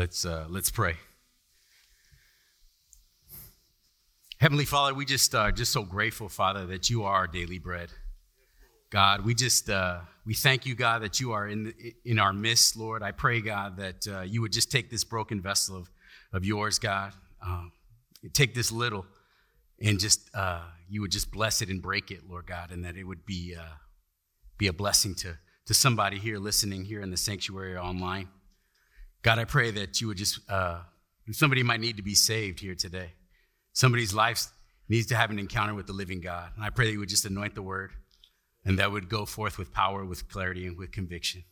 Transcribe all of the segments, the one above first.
Let's uh, let's pray. Heavenly Father, we just uh, just so grateful, Father, that you are our daily bread. God, we just uh, we thank you, God, that you are in the, in our midst, Lord. I pray, God, that uh, you would just take this broken vessel of of yours, God, um, take this little, and just uh, you would just bless it and break it, Lord God, and that it would be uh, be a blessing to to somebody here listening here in the sanctuary or online. God, I pray that you would just, uh, somebody might need to be saved here today. Somebody's life needs to have an encounter with the living God. And I pray that you would just anoint the word and that would go forth with power, with clarity, and with conviction.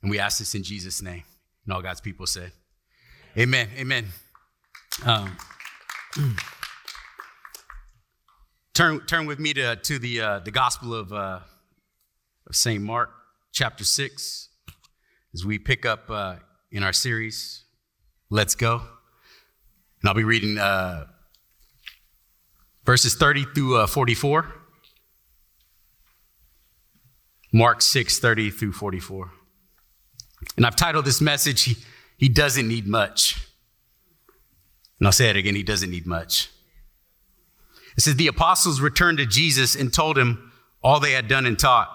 And we ask this in Jesus' name. And all God's people said, Amen. Amen. Um, turn, turn with me to, to the, uh, the Gospel of, uh, of St. Mark, chapter 6, as we pick up. In our series, Let's Go. And I'll be reading uh, verses 30 through uh, 44. Mark 6, 30 through 44. And I've titled this message, He, he Doesn't Need Much. And I'll say it again He doesn't need much. It says, The apostles returned to Jesus and told him all they had done and taught.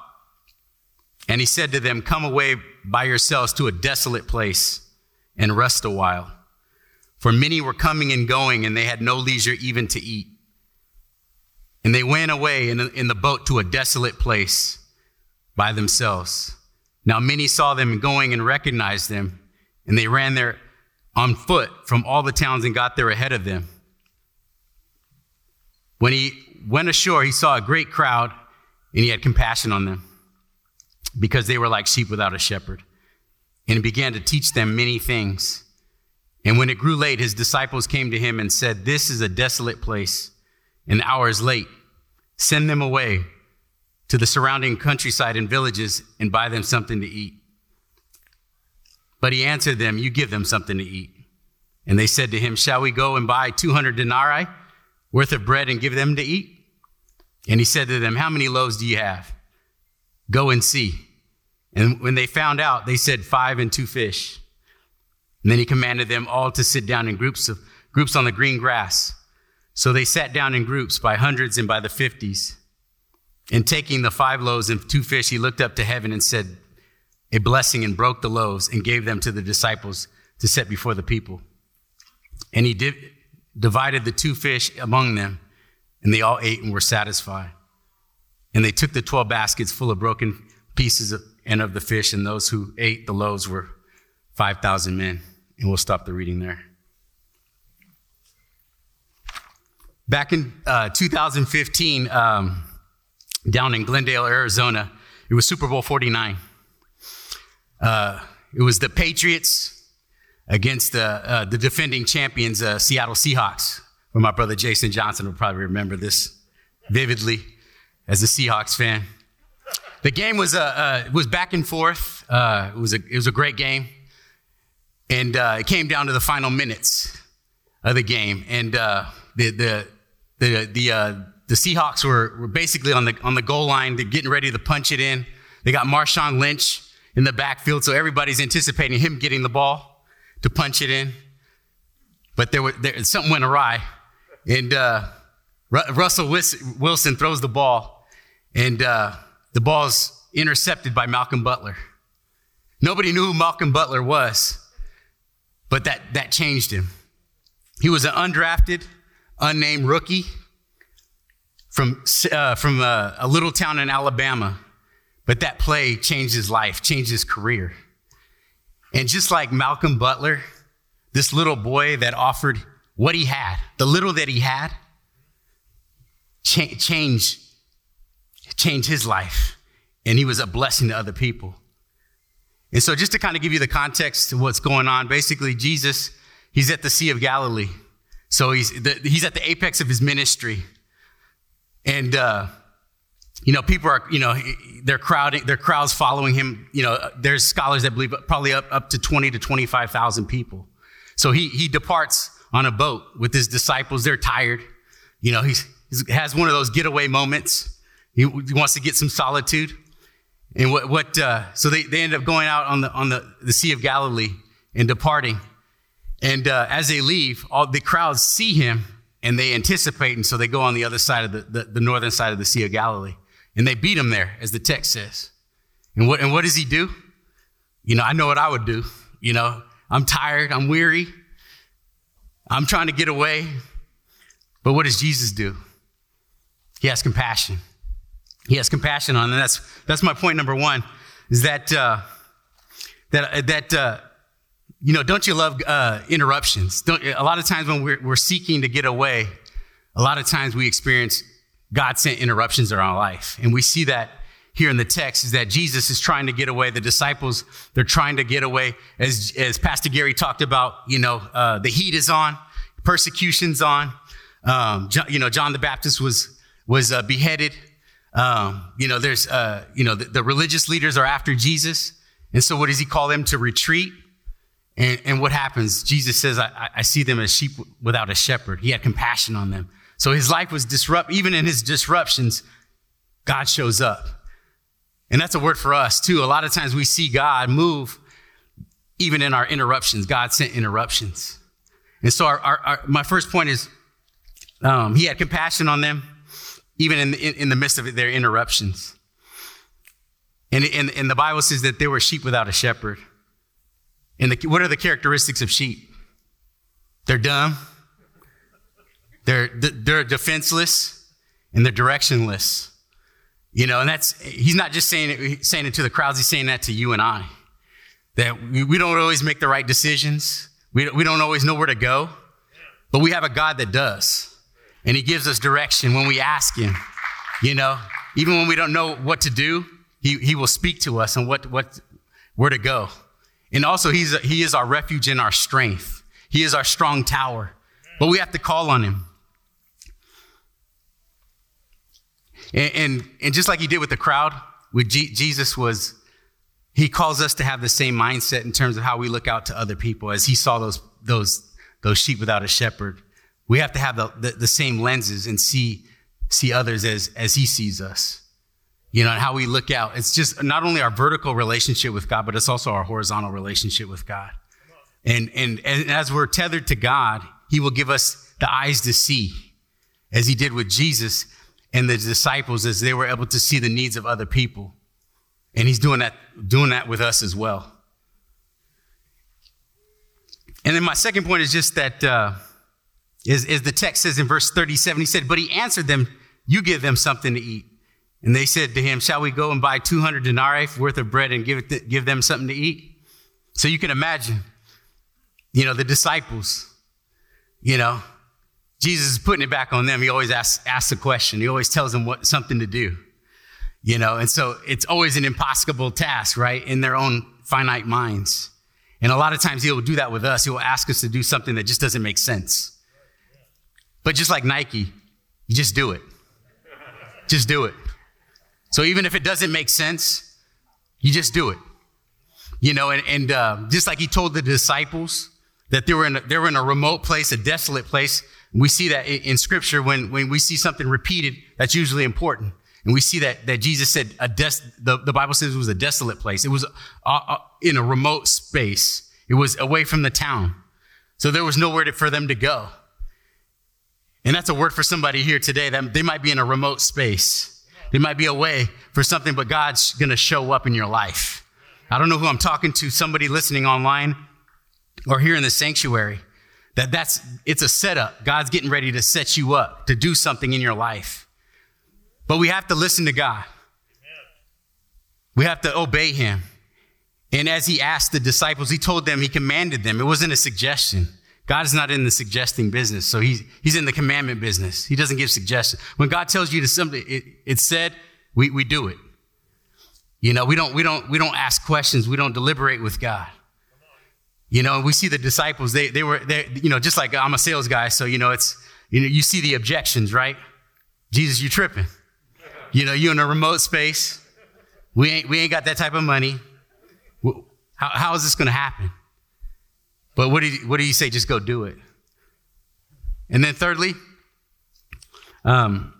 And he said to them, Come away by yourselves to a desolate place and rest a while. For many were coming and going, and they had no leisure even to eat. And they went away in, in the boat to a desolate place by themselves. Now many saw them going and recognized them, and they ran there on foot from all the towns and got there ahead of them. When he went ashore, he saw a great crowd, and he had compassion on them because they were like sheep without a shepherd. And he began to teach them many things. And when it grew late, his disciples came to him and said, This is a desolate place, and the hour is late. Send them away to the surrounding countryside and villages and buy them something to eat. But he answered them, You give them something to eat. And they said to him, Shall we go and buy 200 denarii worth of bread and give them to eat? And he said to them, How many loaves do you have? Go and see. And when they found out, they said, Five and two fish. And then he commanded them all to sit down in groups of groups on the green grass. So they sat down in groups by hundreds and by the fifties. And taking the five loaves and two fish, he looked up to heaven and said a blessing and broke the loaves and gave them to the disciples to set before the people. And he did, divided the two fish among them, and they all ate and were satisfied. And they took the 12 baskets full of broken pieces of, and of the fish, and those who ate the loaves were 5,000 men. And we'll stop the reading there. Back in uh, 2015, um, down in Glendale, Arizona, it was Super Bowl 49. Uh, it was the Patriots against the, uh, the defending champions, uh, Seattle Seahawks. Where my brother Jason Johnson will probably remember this vividly as a Seahawks fan. The game was, uh, uh, was back and forth. Uh, it, was a, it was a great game. And uh, it came down to the final minutes of the game. And uh, the, the, the, the, uh, the Seahawks were, were basically on the, on the goal line. They're getting ready to punch it in. They got Marshawn Lynch in the backfield, so everybody's anticipating him getting the ball to punch it in. But there, were, there something went awry. And Russell Wilson throws the ball. And the ball's intercepted by Malcolm Butler. Nobody knew who Malcolm Butler was, but that, that changed him. He was an undrafted, unnamed rookie from, uh, from a, a little town in Alabama, but that play changed his life, changed his career. And just like Malcolm Butler, this little boy that offered what he had, the little that he had, cha- changed changed his life, and he was a blessing to other people. And so, just to kind of give you the context of what's going on, basically, Jesus, he's at the Sea of Galilee. So, he's, the, he's at the apex of his ministry. And, uh, you know, people are, you know, they're crowding, their crowds following him. You know, there's scholars that believe probably up, up to 20 to 25,000 people. So he, he departs on a boat with his disciples. They're tired. You know, he has one of those getaway moments. He, he wants to get some solitude. And what, what uh, so they, they end up going out on the, on the, the Sea of Galilee and departing. And uh, as they leave, all the crowds see him and they anticipate, and so they go on the other side of the, the, the northern side of the Sea of Galilee. And they beat him there, as the text says. And what, and what does he do? You know, I know what I would do. You know, I'm tired, I'm weary, I'm trying to get away. But what does Jesus do? He has compassion. He has compassion on them. That's, that's my point number one, is that, uh, that, that uh, you know, don't you love uh, interruptions? Don't, a lot of times when we're, we're seeking to get away, a lot of times we experience God sent interruptions in our life. And we see that here in the text is that Jesus is trying to get away. The disciples, they're trying to get away. As, as Pastor Gary talked about, you know, uh, the heat is on, persecution's on. Um, John, you know, John the Baptist was, was uh, beheaded. Um, you know, there's, uh, you know, the, the religious leaders are after Jesus. And so what does he call them to retreat? And, and what happens? Jesus says, I, I see them as sheep without a shepherd. He had compassion on them. So his life was disrupt. Even in his disruptions, God shows up. And that's a word for us too. A lot of times we see God move even in our interruptions. God sent interruptions. And so our, our, our, my first point is um, he had compassion on them, even in, in, in the midst of their interruptions. And, and, and the Bible says that they were sheep without a shepherd. And the, what are the characteristics of sheep? They're dumb, they're, they're defenseless, and they're directionless. You know, and that's, he's not just saying it, saying it to the crowds, he's saying that to you and I. That we, we don't always make the right decisions, we, we don't always know where to go, but we have a God that does. And he gives us direction when we ask him. You know, even when we don't know what to do, he, he will speak to us and what, what, where to go. And also, he's a, he is our refuge and our strength. He is our strong tower. But we have to call on him. And, and, and just like he did with the crowd, with G- Jesus was, he calls us to have the same mindset in terms of how we look out to other people as he saw those, those, those sheep without a shepherd. We have to have the, the, the same lenses and see, see others as, as he sees us you know, and how we look out. It's just not only our vertical relationship with God, but it's also our horizontal relationship with God. And, and, and as we're tethered to God, He will give us the eyes to see, as He did with Jesus and the disciples, as they were able to see the needs of other people. And He's doing that, doing that with us as well. And then my second point is just that, uh, is, is the text says in verse 37, He said, But He answered them, You give them something to eat. And they said to him, Shall we go and buy 200 denarii worth of bread and give, it give them something to eat? So you can imagine, you know, the disciples, you know, Jesus is putting it back on them. He always asks, asks a question, he always tells them what, something to do, you know, and so it's always an impossible task, right, in their own finite minds. And a lot of times he'll do that with us. He will ask us to do something that just doesn't make sense. But just like Nike, you just do it. Just do it. So even if it doesn't make sense, you just do it. You know, and, and uh, just like he told the disciples that they were, in a, they were in a remote place, a desolate place. We see that in, scripture when, when we see something repeated, that's usually important. And we see that, that Jesus said a des- the, the Bible says it was a desolate place. It was uh, uh, in a remote space. It was away from the town. So there was nowhere to, for them to go. And that's a word for somebody here today that they might be in a remote space. They might be away for something, but God's going to show up in your life. I don't know who I'm talking to, somebody listening online or here in the sanctuary. That that's it's a setup. God's getting ready to set you up to do something in your life. But we have to listen to God. We have to obey him. And as he asked the disciples, he told them, he commanded them. It wasn't a suggestion. God is not in the suggesting business. So he's, he's in the commandment business. He doesn't give suggestions. When God tells you to something, it, it's said, we, we do it. You know, we don't, we don't, we don't ask questions. We don't deliberate with God. You know, we see the disciples, they, they were, they, you know, just like I'm a sales guy. So, you know, it's, you know, you see the objections, right? Jesus, you tripping. You know, you're in a remote space. We ain't, we ain't got that type of money. How, how is this going to happen? But what do you, what do you say? Just go do it. And then thirdly, um,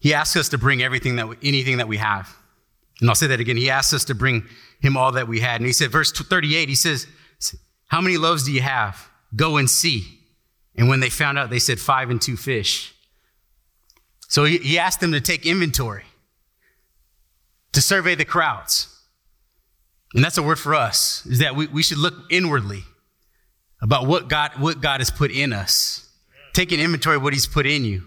he asks us to bring everything that we, anything that we have. And I'll say that again. He asks us to bring him all that we had. And he said, verse 38, he says, How many loaves do you have? Go and see. And when they found out, they said, Five and two fish. So he, he asked them to take inventory, to survey the crowds. And that's a word for us, is that we, we should look inwardly about what God, what God has put in us. Take an inventory of what He's put in you.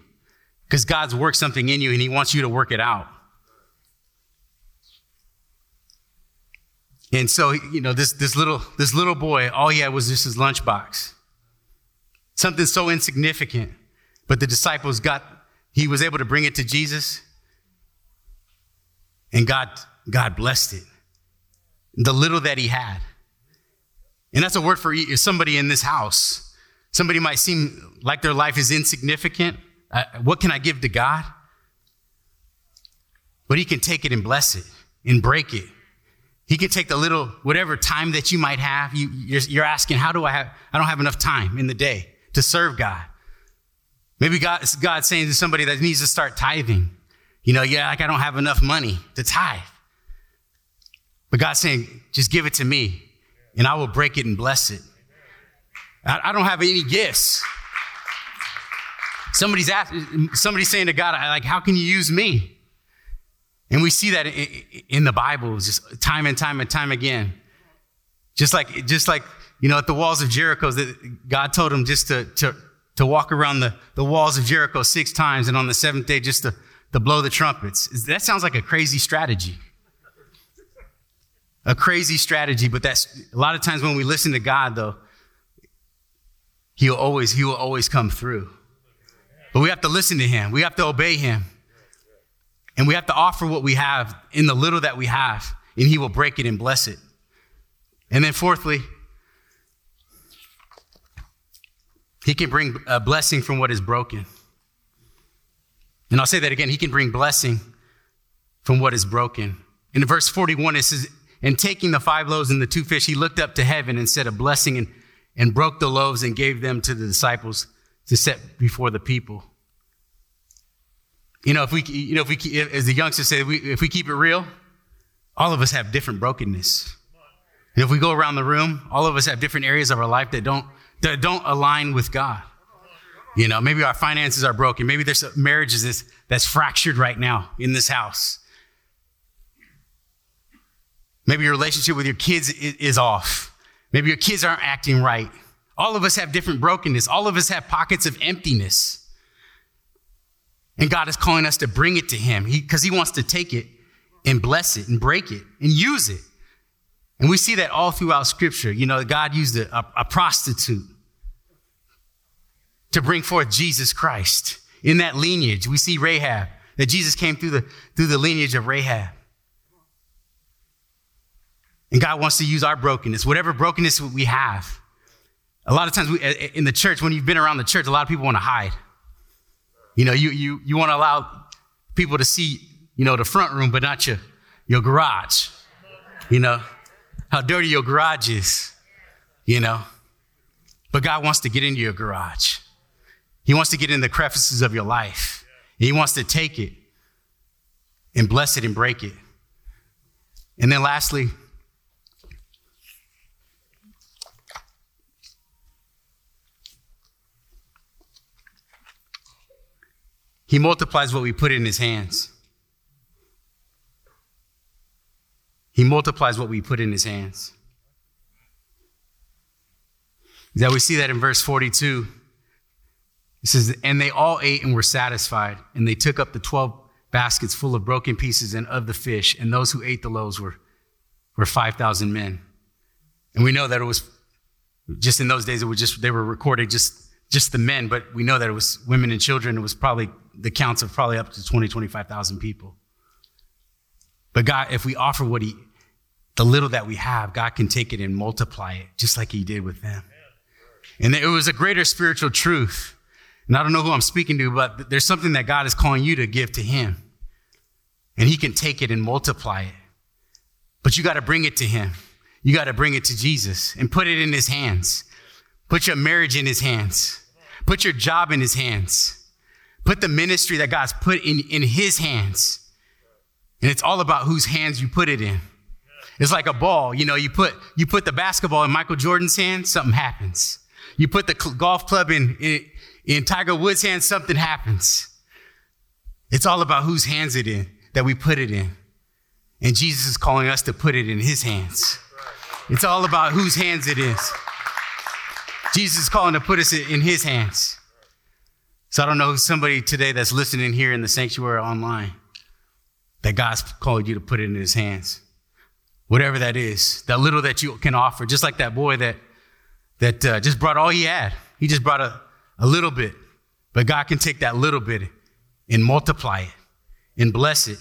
Because God's worked something in you and He wants you to work it out. And so, you know, this, this little this little boy, all he had was just his lunchbox. Something so insignificant. But the disciples got, he was able to bring it to Jesus. And God, God blessed it. The little that he had. And that's a word for somebody in this house. Somebody might seem like their life is insignificant. Uh, what can I give to God? But He can take it and bless it and break it. He can take the little, whatever time that you might have. You, you're, you're asking, how do I have, I don't have enough time in the day to serve God. Maybe God, God's saying to somebody that needs to start tithing, you know, yeah, like I don't have enough money to tithe. But God's saying, just give it to me and I will break it and bless it. I, I don't have any gifts. Somebody's asking, somebody's saying to God, like, how can you use me? And we see that in the Bible just time and time and time again. Just like, just like, you know, at the walls of Jericho, God told him just to, to, to walk around the, the walls of Jericho six times and on the seventh day just to, to blow the trumpets. That sounds like a crazy strategy. A crazy strategy, but that's a lot of times when we listen to God though, He'll always, He will always come through. But we have to listen to him. We have to obey him. And we have to offer what we have in the little that we have, and he will break it and bless it. And then, fourthly, he can bring a blessing from what is broken. And I'll say that again. He can bring blessing from what is broken. In verse 41, it says, And taking the five loaves and the two fish, he looked up to heaven and said a blessing and, and broke the loaves and gave them to the disciples to set before the people. You know, if we, you know, if we, as the youngsters say, if we keep it real, all of us have different brokenness. And if we go around the room, all of us have different areas of our life that don't, that don't align with God. You know, maybe our finances are broken. Maybe there's marriages that's, that's fractured right now in this house. Maybe your relationship with your kids is, off. Maybe your kids aren't acting right. All of us have different brokenness. All of us have pockets of emptiness. And God is calling us to bring it to Him because he, he, wants to take it and bless it and break it and use it. And we see that all throughout Scripture. You know, God used a, a, a prostitute to bring forth Jesus Christ. In that lineage, we see Rahab, that Jesus came through the, through the lineage of Rahab. And God wants to use our brokenness, whatever brokenness we have, a lot of times we, in the church, when you've been around the church, a lot of people want to hide. You know, you, you, you want to allow people to see, you know, the front room, but not your, your garage. You know, how dirty your garage is, you know. But God wants to get into your garage. He wants to get in the crevices of your life. And he wants to take it and bless it and break it. And then lastly, He multiplies what we put in his hands. He multiplies what we put in his hands. That we see that in verse 42. It says, And they all ate and were satisfied, and they took up the 12 baskets full of broken pieces and of the fish, and those who ate the loaves were, were 5,000 men. And we know that it was just in those days, it was just, they were recorded just, just the men, but we know that it was women and children. It was probably the counts of probably up to 20, 25,000 people. But God, if we offer what He, the little that we have, God can take it and multiply it just like He did with them. And it was a greater spiritual truth. And I don't know who I'm speaking to, but there's something that God is calling you to give to Him. And He can take it and multiply it. But you got to bring it to Him. You got to bring it to Jesus and put it in His hands. Put your marriage in His hands. Put your job in His hands. Put the ministry that God's put in, in his hands. And it's all about whose hands you put it in. It's like a ball. You know, you put, you put the basketball in Michael Jordan's hand, something happens. You put the cl- golf club in, in, in Tiger Woods' hands, something happens. It's all about whose hands it in that we put it in. And Jesus is calling us to put it in his hands. It's all about whose hands it is. Jesus is calling to put us in his hands. So I don't know somebody today that's listening here in the sanctuary online that God's called you to put it in his hands. Whatever that is, that little that you can offer, just like that boy that that uh, just brought all he had. He just brought a, a little bit. But God can take that little bit and multiply it and bless it.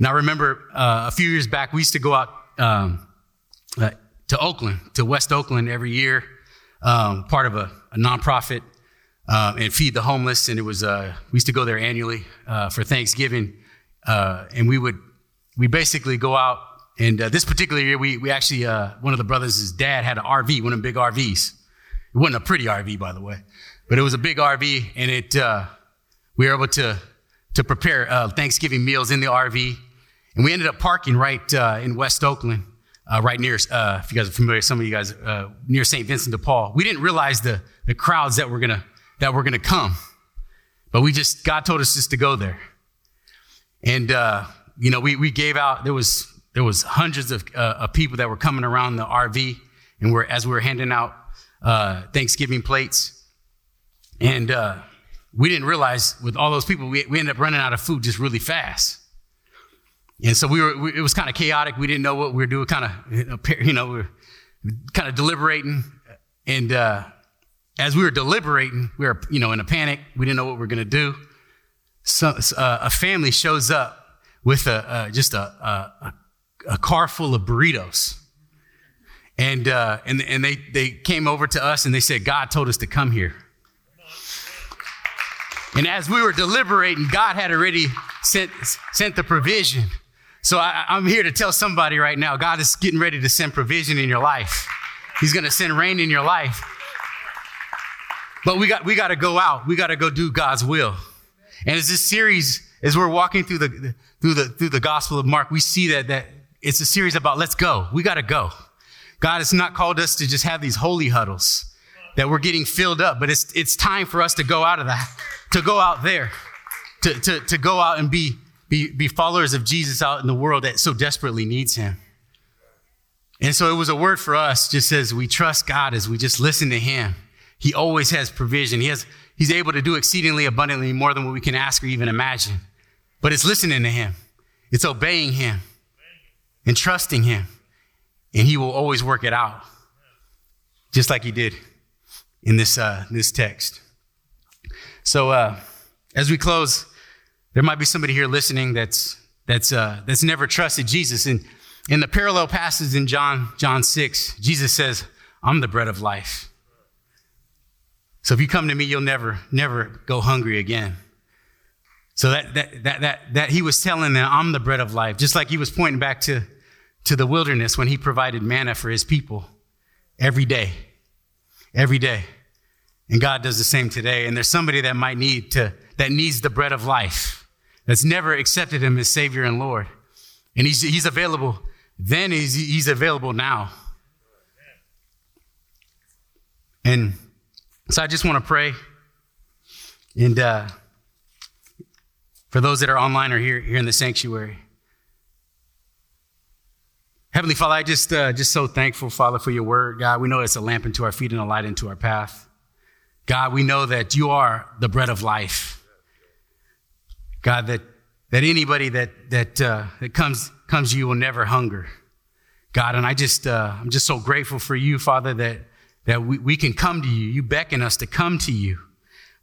Now, I remember uh, a few years back, we used to go out um, uh, to Oakland, to West Oakland every year, um, part of a, a nonprofit, uh, and feed the homeless. And it was, uh, we used to go there annually uh, for Thanksgiving. Uh, and we would, we basically go out. And this particular year, we, we actually, one of the brothers' his dad had an RV, one of them big RVs. It wasn't a pretty RV, by the way, but it was a big RV. And it, we were able to, to prepare Thanksgiving meals in the RV and we ended up parking right uh, in West Oakland, uh, right near, uh, if you guys are familiar, some of you guys, uh, near St. Vincent de Paul. We didn't realize the, the crowds that were gonna, that were gonna come. But we just, God told us just to go there. And, uh, you know, we, we gave out, there was, there was hundreds of, uh, of people that were coming around the RV. And we're, as we were handing out Thanksgiving plates. And we didn't realize with all those people, we, we ended up running out of food just really fast. And so we were, we, it was kind of chaotic. We didn't know what we were doing, kind of, you know, we were kind of deliberating. And uh, as we were deliberating, we were, you know, in a panic. We didn't know what we were going to do. So uh, a family shows up with a, uh, just a, a, a, car full of burritos. And, uh, and, and they, they came over to us and they said, God told us to come here. And as we were deliberating, God had already sent, sent the provision. So I, I'm here to tell somebody right now God is getting ready to send provision in your life. He's going to send rain in your life. But we got, we got to go out. We got to go do God's will. And as this series, as we're walking through the, through the, through the gospel of Mark, we see that, that it's a series about let's go. We got to go. God has not called us to just have these holy huddles that we're getting filled up, but it's, it's time for us to go out of that, to go out there, to, to, to go out and be be, be followers of Jesus out in the world that so desperately needs him. And so it was a word for us, just as we trust God, as we just listen to him. He always has provision. He has, he's able to do exceedingly abundantly more than what we can ask or even imagine. But it's listening to him. It's obeying him and trusting him. And he will always work it out. Just like he did in this, uh, this text. So, uh, as we close, there might be somebody here listening that's, that's, uh, that's never trusted Jesus. And in the parallel passage in John, John 6, Jesus says, I'm the bread of life. So if you come to me, you'll never, never go hungry again. So that, that, that, that, that he was telling them, I'm the bread of life, just like he was pointing back to, to the wilderness when he provided manna for his people every day, every day. And God does the same today. And there's somebody that might need to, that needs the bread of life that's never accepted him as Savior and Lord. And he's, he's available then, he's, he's available now. And so I just want to pray. And uh, for those that are online or here, here in the sanctuary, Heavenly Father, I just uh, just so thankful, Father, for your word. God, we know it's a lamp into our feet and a light into our path. God, we know that you are the bread of life. God, that, that anybody that, that, uh, that comes, comes to you will never hunger. God, and I just, uh, I'm just so grateful for you, Father, that, that we, we can come to you. You beckon us to come to you.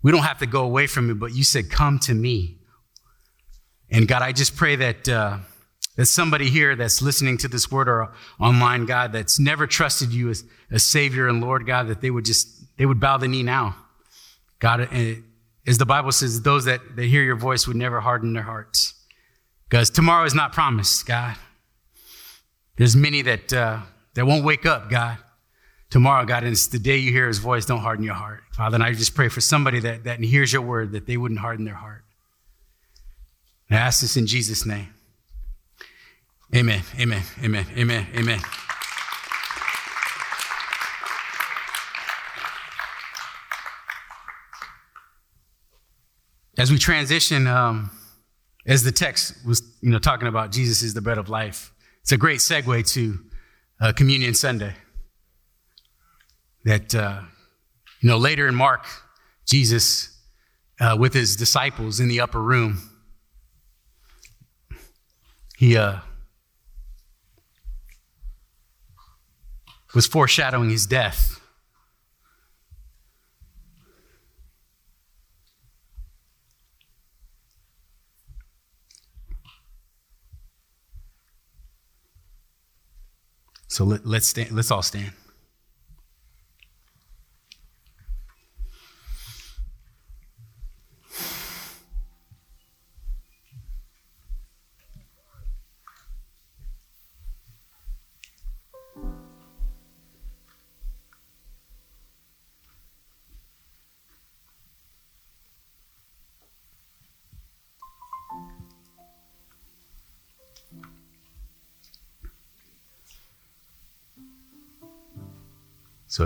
We don't have to go away from you, but you said, come to me. And God, I just pray that, uh, that somebody here that's listening to this word or online, God, that's never trusted you as a Savior and Lord, God, that they would just, they would bow the knee now. God, as the Bible says, those that, that hear your voice would never harden their hearts. Because tomorrow is not promised, God. There's many that, uh, that won't wake up, God. Tomorrow, God, and it's the day you hear his voice, don't harden your heart. Father, and I just pray for somebody that, that hears your word that they wouldn't harden their heart. I ask this in Jesus' name. Amen. Amen. Amen. Amen. Amen. As we transition, um, as the text was, you know, talking about Jesus is the bread of life, it's a great segue to uh, Communion Sunday. That uh, you know, later in Mark, Jesus uh, with his disciples in the upper room, he uh, was foreshadowing his death. So let, us stand, let's all stand.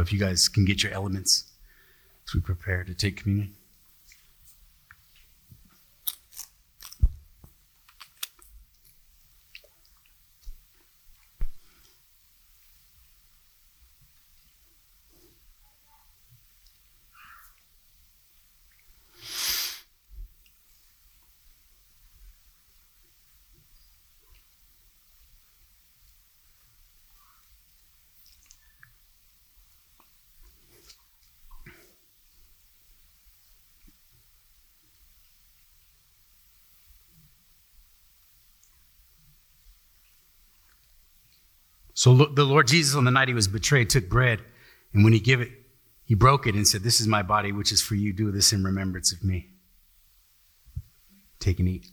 If you guys can get your elements as we prepare to take communion. So the Lord Jesus, on the night he was betrayed, took bread, and when he gave it, he broke it and said, This is my body, which is for you. Do this in remembrance of me. Take and eat.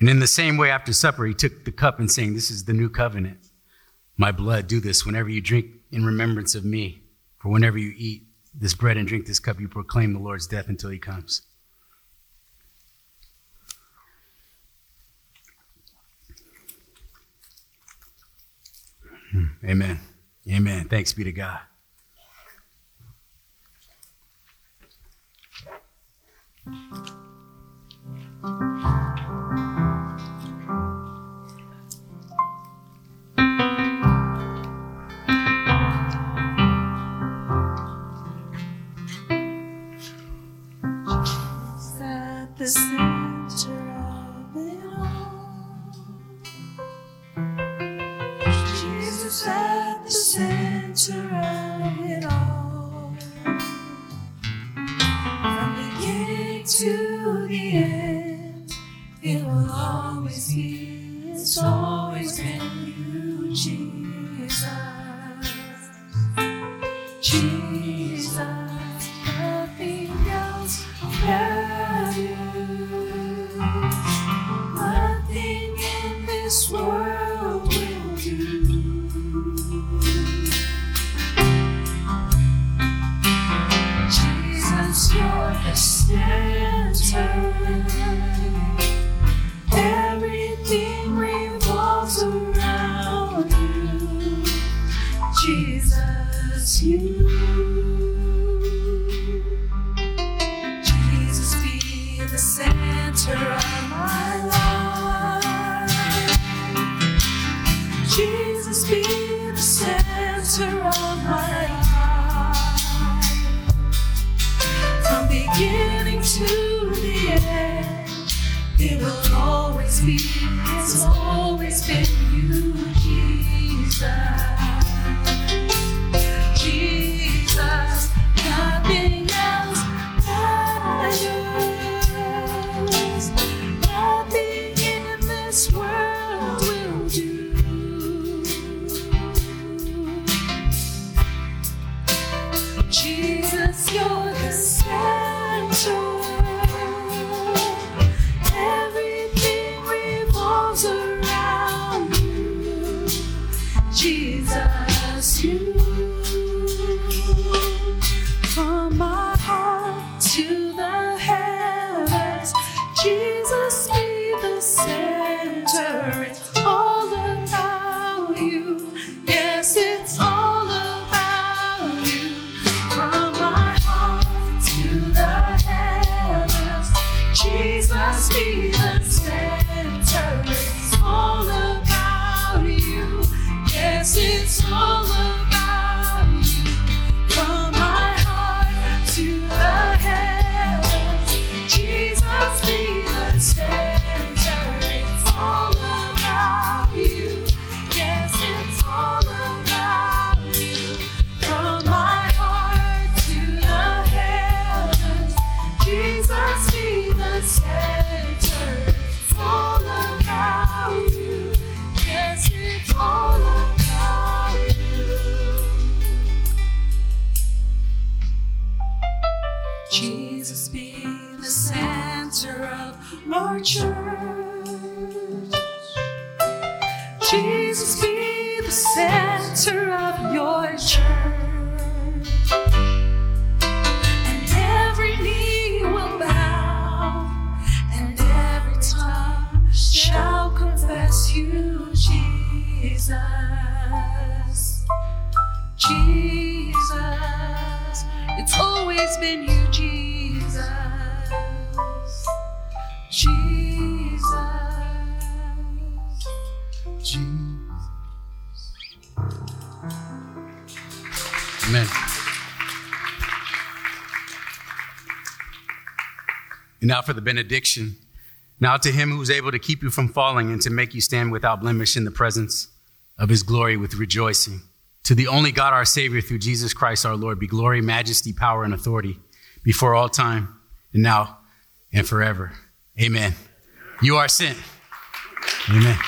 And in the same way, after supper, he took the cup and saying, This is the new covenant my blood, do this whenever you drink in remembrance of me. For whenever you eat this bread and drink this cup, you proclaim the Lord's death until he comes. Hmm. Amen. Amen. Thanks be to God. Thank you. the center of it all. Jesus at the center of it all. From beginning to you. to always been you, Jesus. Jesus. Amen. And now for the benediction. Now to him who is able to keep you from falling and to make you stand without blemish in the presence of his glory with rejoicing. To the only God our Savior through Jesus Christ our Lord be glory, majesty, power, and authority before all time and now and forever. Amen. You are sent. Amen.